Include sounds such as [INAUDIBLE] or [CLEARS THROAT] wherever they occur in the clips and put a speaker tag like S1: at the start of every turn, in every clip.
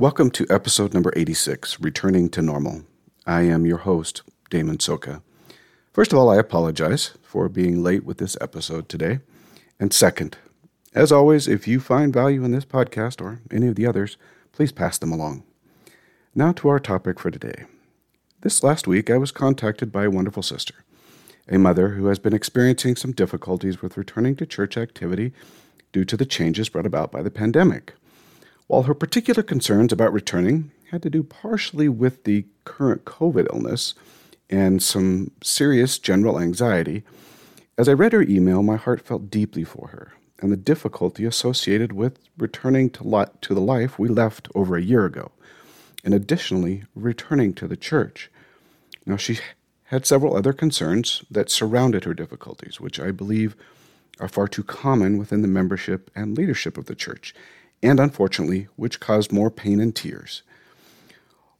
S1: Welcome to episode number 86, Returning to Normal. I am your host, Damon Soka. First of all, I apologize for being late with this episode today. And second, as always, if you find value in this podcast or any of the others, please pass them along. Now to our topic for today. This last week, I was contacted by a wonderful sister, a mother who has been experiencing some difficulties with returning to church activity due to the changes brought about by the pandemic. While her particular concerns about returning had to do partially with the current COVID illness and some serious general anxiety, as I read her email, my heart felt deeply for her and the difficulty associated with returning to, to the life we left over a year ago, and additionally, returning to the church. Now, she had several other concerns that surrounded her difficulties, which I believe are far too common within the membership and leadership of the church, and unfortunately, which caused more pain and tears.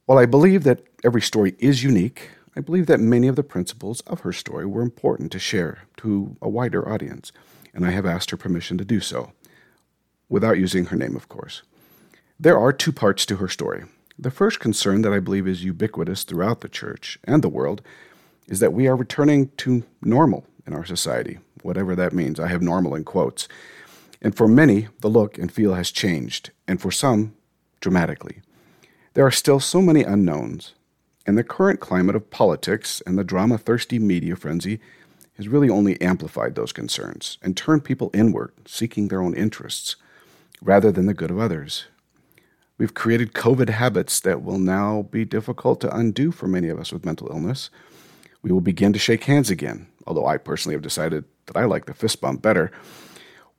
S1: While I believe that every story is unique, I believe that many of the principles of her story were important to share to a wider audience, and I have asked her permission to do so, without using her name, of course. There are two parts to her story. The first concern that I believe is ubiquitous throughout the church and the world is that we are returning to normal in our society, whatever that means. I have normal in quotes. And for many, the look and feel has changed, and for some, dramatically. There are still so many unknowns, and the current climate of politics and the drama thirsty media frenzy has really only amplified those concerns and turned people inward, seeking their own interests, rather than the good of others. We've created COVID habits that will now be difficult to undo for many of us with mental illness. We will begin to shake hands again, although I personally have decided that I like the fist bump better.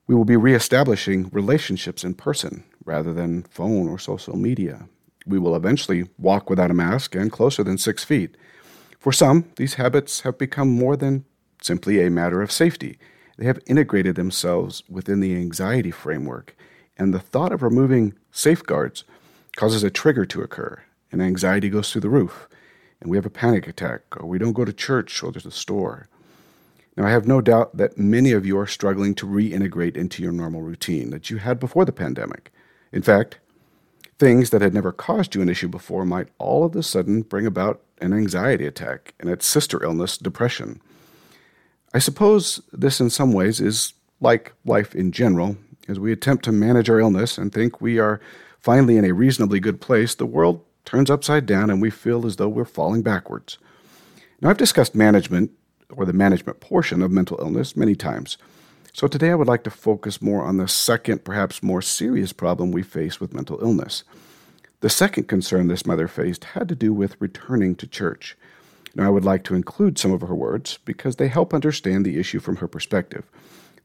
S1: We will be reestablishing relationships in person rather than phone or social media. We will eventually walk without a mask and closer than six feet. For some, these habits have become more than simply a matter of safety. They have integrated themselves within the anxiety framework, and the thought of removing safeguards causes a trigger to occur, and anxiety goes through the roof, and we have a panic attack, or we don't go to church or to the store. Now, I have no doubt that many of you are struggling to reintegrate into your normal routine that you had before the pandemic. In fact, things that had never caused you an issue before might all of a sudden bring about an anxiety attack and its sister illness, depression. I suppose this, in some ways, is like life in general. As we attempt to manage our illness and think we are finally in a reasonably good place, the world turns upside down and we feel as though we're falling backwards. Now, I've discussed management or the management portion of mental illness many times. So today I would like to focus more on the second, perhaps more serious problem we face with mental illness. The second concern this mother faced had to do with returning to church. Now, I would like to include some of her words because they help understand the issue from her perspective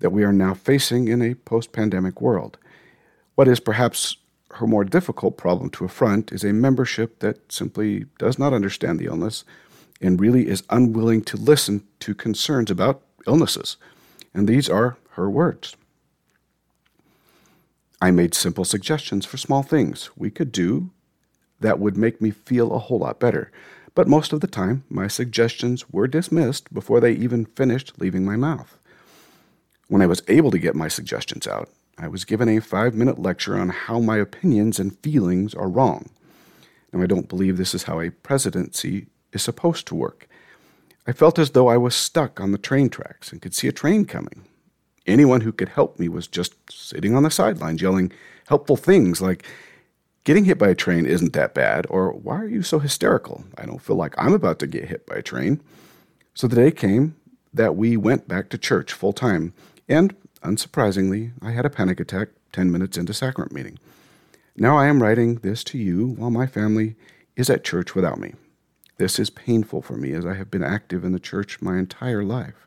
S1: that we are now facing in a post pandemic world. What is perhaps her more difficult problem to affront is a membership that simply does not understand the illness and really is unwilling to listen to concerns about illnesses. And these are her words. I made simple suggestions for small things we could do that would make me feel a whole lot better. But most of the time, my suggestions were dismissed before they even finished leaving my mouth. When I was able to get my suggestions out, I was given a five minute lecture on how my opinions and feelings are wrong. Now, I don't believe this is how a presidency is supposed to work. I felt as though I was stuck on the train tracks and could see a train coming. Anyone who could help me was just sitting on the sidelines yelling helpful things like, Getting hit by a train isn't that bad, or why are you so hysterical? I don't feel like I'm about to get hit by a train. So the day came that we went back to church full time, and unsurprisingly, I had a panic attack 10 minutes into sacrament meeting. Now I am writing this to you while my family is at church without me. This is painful for me as I have been active in the church my entire life.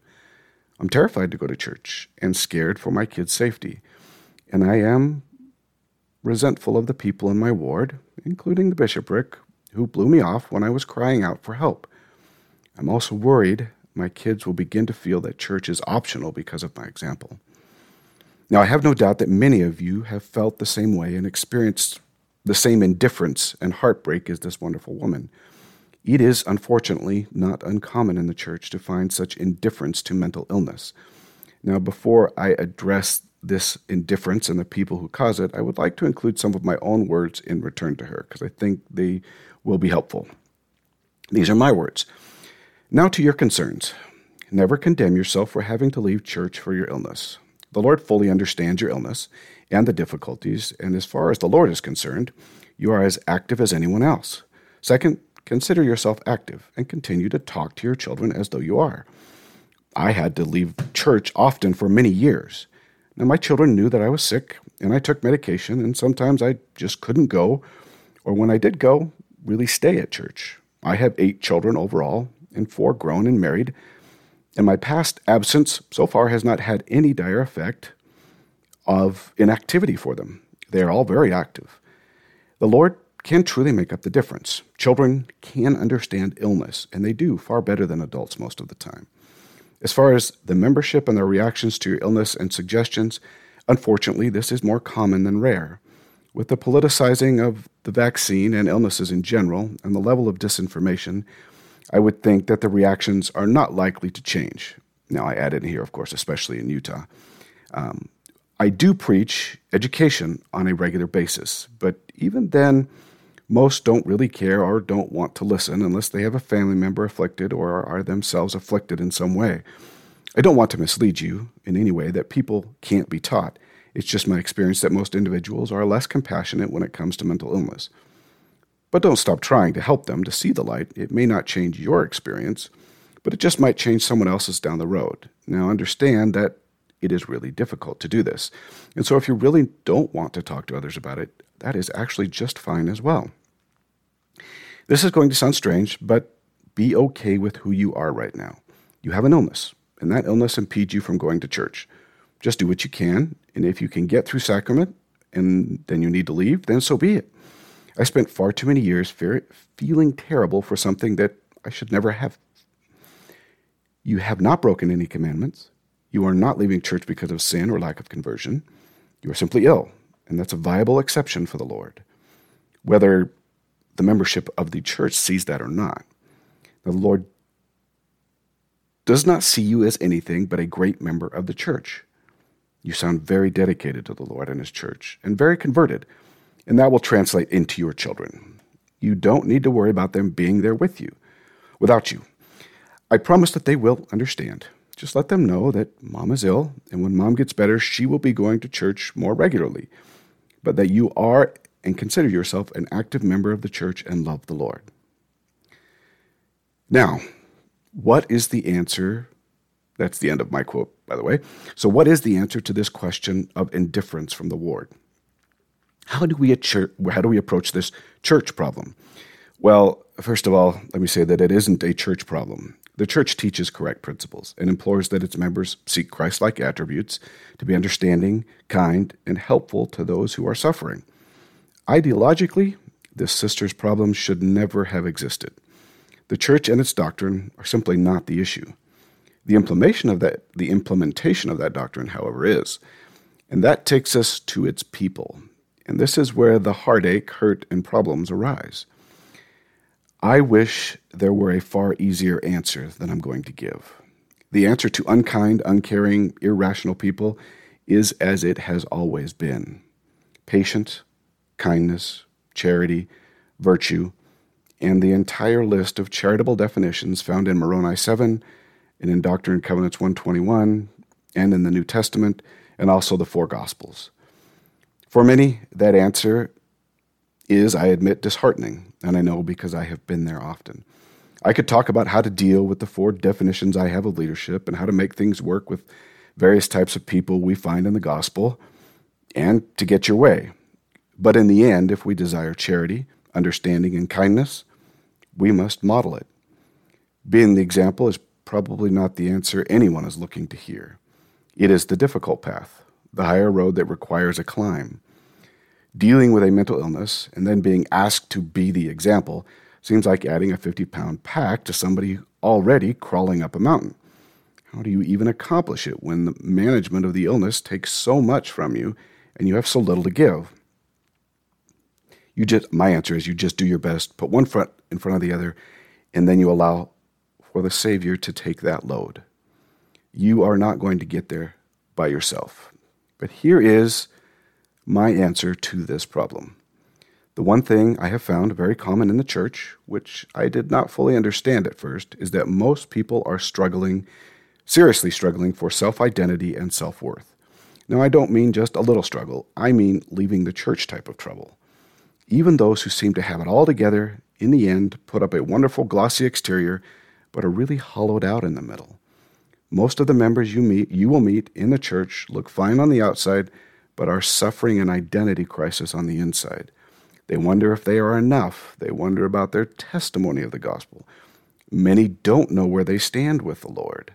S1: I'm terrified to go to church and scared for my kids' safety. And I am resentful of the people in my ward, including the bishopric, who blew me off when I was crying out for help. I'm also worried my kids will begin to feel that church is optional because of my example. Now, I have no doubt that many of you have felt the same way and experienced the same indifference and heartbreak as this wonderful woman. It is, unfortunately, not uncommon in the church to find such indifference to mental illness. Now, before I address this indifference and the people who cause it, I would like to include some of my own words in return to her because I think they will be helpful. These are my words. Now to your concerns. Never condemn yourself for having to leave church for your illness. The Lord fully understands your illness and the difficulties, and as far as the Lord is concerned, you are as active as anyone else. Second, consider yourself active and continue to talk to your children as though you are. I had to leave church often for many years. Now, my children knew that I was sick and I took medication, and sometimes I just couldn't go, or when I did go, really stay at church. I have eight children overall, and four grown and married, and my past absence so far has not had any dire effect of inactivity for them. They are all very active. The Lord can truly make up the difference. Children can understand illness, and they do far better than adults most of the time. As far as the membership and their reactions to your illness and suggestions, unfortunately, this is more common than rare. With the politicizing of the vaccine and illnesses in general, and the level of disinformation, I would think that the reactions are not likely to change. Now, I add in here, of course, especially in Utah. Um, I do preach education on a regular basis, but even then, most don't really care or don't want to listen unless they have a family member afflicted or are themselves afflicted in some way. I don't want to mislead you in any way that people can't be taught. It's just my experience that most individuals are less compassionate when it comes to mental illness. But don't stop trying to help them to see the light. It may not change your experience, but it just might change someone else's down the road. Now, understand that it is really difficult to do this. And so, if you really don't want to talk to others about it, that is actually just fine as well. This is going to sound strange, but be okay with who you are right now. You have an illness, and that illness impedes you from going to church. Just do what you can, and if you can get through sacrament and then you need to leave, then so be it. I spent far too many years feeling terrible for something that I should never have. You have not broken any commandments. You are not leaving church because of sin or lack of conversion. You are simply ill, and that's a viable exception for the Lord. Whether the membership of the church sees that or not. The Lord does not see you as anything but a great member of the church. You sound very dedicated to the Lord and His church and very converted, and that will translate into your children. You don't need to worry about them being there with you, without you. I promise that they will understand. Just let them know that mom is ill, and when mom gets better, she will be going to church more regularly, but that you are and consider yourself an active member of the church and love the Lord. Now, what is the answer? That's the end of my quote, by the way. So, what is the answer to this question of indifference from the ward? How do we how do we approach this church problem? Well, first of all, let me say that it isn't a church problem. The church teaches correct principles and implores that its members seek Christ like attributes to be understanding, kind, and helpful to those who are suffering. Ideologically, this sister's problem should never have existed. The church and its doctrine are simply not the issue. The implementation of that, the implementation of that doctrine, however, is. And that takes us to its people. And this is where the heartache, hurt, and problems arise. I wish there were a far easier answer than I'm going to give. The answer to unkind, uncaring, irrational people is as it has always been patient, kindness, charity, virtue, and the entire list of charitable definitions found in Moroni 7 and in Doctrine and Covenants 121 and in the New Testament and also the four Gospels. For many, that answer is, I admit, disheartening, and I know because I have been there often. I could talk about how to deal with the four definitions I have of leadership and how to make things work with various types of people we find in the gospel and to get your way. But in the end, if we desire charity, understanding, and kindness, we must model it. Being the example is probably not the answer anyone is looking to hear. It is the difficult path, the higher road that requires a climb. Dealing with a mental illness and then being asked to be the example seems like adding a 50 pound pack to somebody already crawling up a mountain. How do you even accomplish it when the management of the illness takes so much from you and you have so little to give? You just my answer is you just do your best, put one foot in front of the other, and then you allow for the Savior to take that load. You are not going to get there by yourself. But here is my answer to this problem. The one thing I have found very common in the church, which I did not fully understand at first, is that most people are struggling, seriously struggling for self identity and self worth. Now, I don't mean just a little struggle, I mean leaving the church type of trouble. Even those who seem to have it all together, in the end, put up a wonderful glossy exterior, but are really hollowed out in the middle. Most of the members you meet, you will meet in the church, look fine on the outside, but are suffering an identity crisis on the inside. They wonder if they are enough. They wonder about their testimony of the gospel. Many don't know where they stand with the Lord.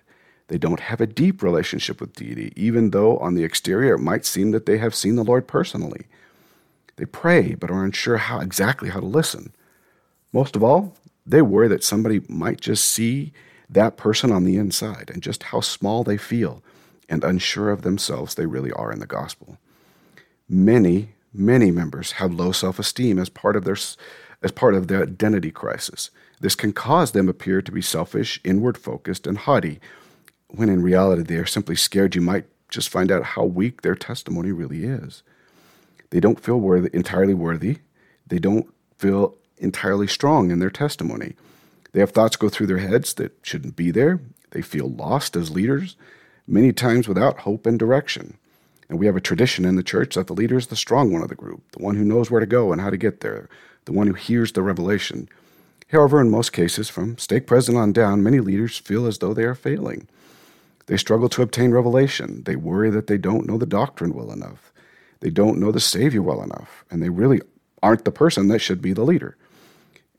S1: They don't have a deep relationship with deity, even though on the exterior it might seem that they have seen the Lord personally. They pray, but are unsure how exactly how to listen. Most of all, they worry that somebody might just see that person on the inside and just how small they feel and unsure of themselves they really are in the gospel. Many Many members have low self-esteem as part of their as part of their identity crisis. This can cause them appear to be selfish, inward focused, and haughty, when in reality they are simply scared you might just find out how weak their testimony really is. They don't feel worthy, entirely worthy. They don't feel entirely strong in their testimony. They have thoughts go through their heads that shouldn't be there. They feel lost as leaders, many times without hope and direction. And we have a tradition in the church that the leader is the strong one of the group, the one who knows where to go and how to get there, the one who hears the revelation. However, in most cases, from stake president on down, many leaders feel as though they are failing. They struggle to obtain revelation. They worry that they don't know the doctrine well enough. They don't know the Savior well enough, and they really aren't the person that should be the leader.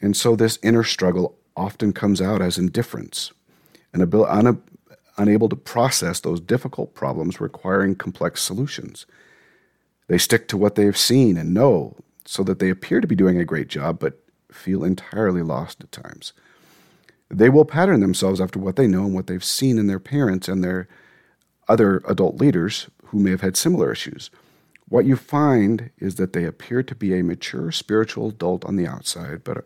S1: And so this inner struggle often comes out as indifference, an, unable to process those difficult problems requiring complex solutions. They stick to what they have seen and know so that they appear to be doing a great job but feel entirely lost at times. They will pattern themselves after what they know and what they've seen in their parents and their other adult leaders who may have had similar issues. What you find is that they appear to be a mature spiritual adult on the outside, but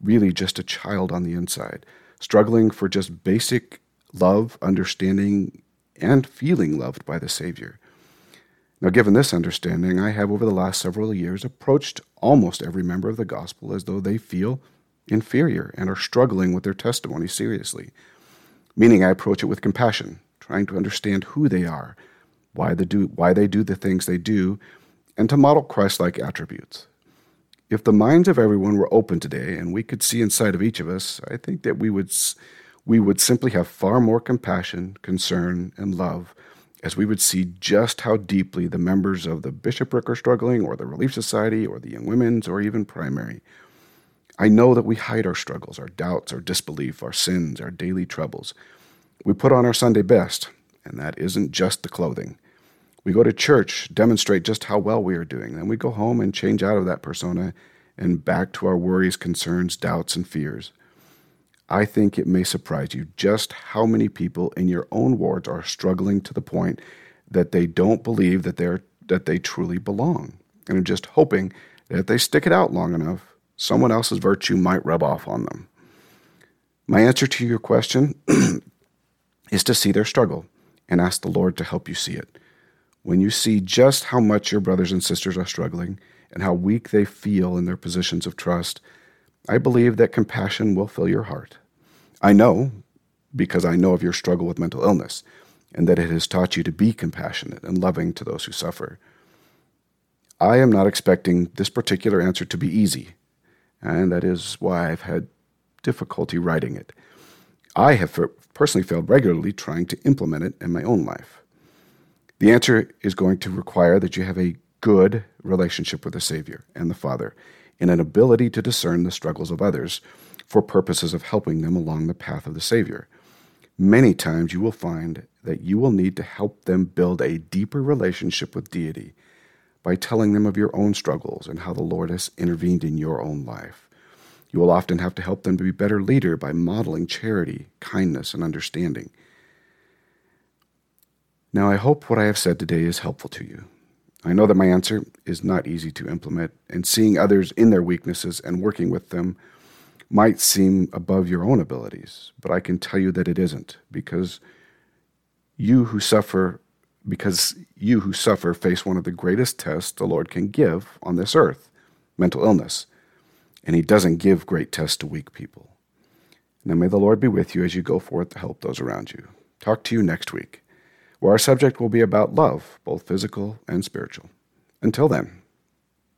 S1: really just a child on the inside, struggling for just basic love, understanding, and feeling loved by the Savior. Now, given this understanding, I have over the last several years approached almost every member of the gospel as though they feel inferior and are struggling with their testimony seriously, meaning I approach it with compassion, trying to understand who they are, why they do, why they do the things they do, and to model Christ like attributes. If the minds of everyone were open today and we could see inside of each of us, I think that we would we would simply have far more compassion, concern, and love as we would see just how deeply the members of the bishopric are struggling, or the Relief Society, or the Young Women's, or even primary. I know that we hide our struggles, our doubts, our disbelief, our sins, our daily troubles. We put on our Sunday best, and that isn't just the clothing. We go to church, demonstrate just how well we are doing, then we go home and change out of that persona and back to our worries, concerns, doubts, and fears. I think it may surprise you just how many people in your own wards are struggling to the point that they don't believe that they're that they truly belong. And are just hoping that if they stick it out long enough, someone else's virtue might rub off on them. My answer to your question [CLEARS THROAT] is to see their struggle and ask the Lord to help you see it. When you see just how much your brothers and sisters are struggling and how weak they feel in their positions of trust, I believe that compassion will fill your heart. I know, because I know of your struggle with mental illness, and that it has taught you to be compassionate and loving to those who suffer. I am not expecting this particular answer to be easy, and that is why I've had difficulty writing it. I have personally failed regularly trying to implement it in my own life. The answer is going to require that you have a good relationship with the Savior and the Father and an ability to discern the struggles of others for purposes of helping them along the path of the Savior. Many times you will find that you will need to help them build a deeper relationship with deity by telling them of your own struggles and how the Lord has intervened in your own life. You will often have to help them to be better leader by modeling charity, kindness, and understanding. Now, I hope what I have said today is helpful to you. I know that my answer is not easy to implement, and seeing others in their weaknesses and working with them might seem above your own abilities, but I can tell you that it isn't because you who suffer because you who suffer face one of the greatest tests the Lord can give on this earth, mental illness. And he doesn't give great tests to weak people. Now may the Lord be with you as you go forth to help those around you. Talk to you next week where our subject will be about love, both physical and spiritual. Until then,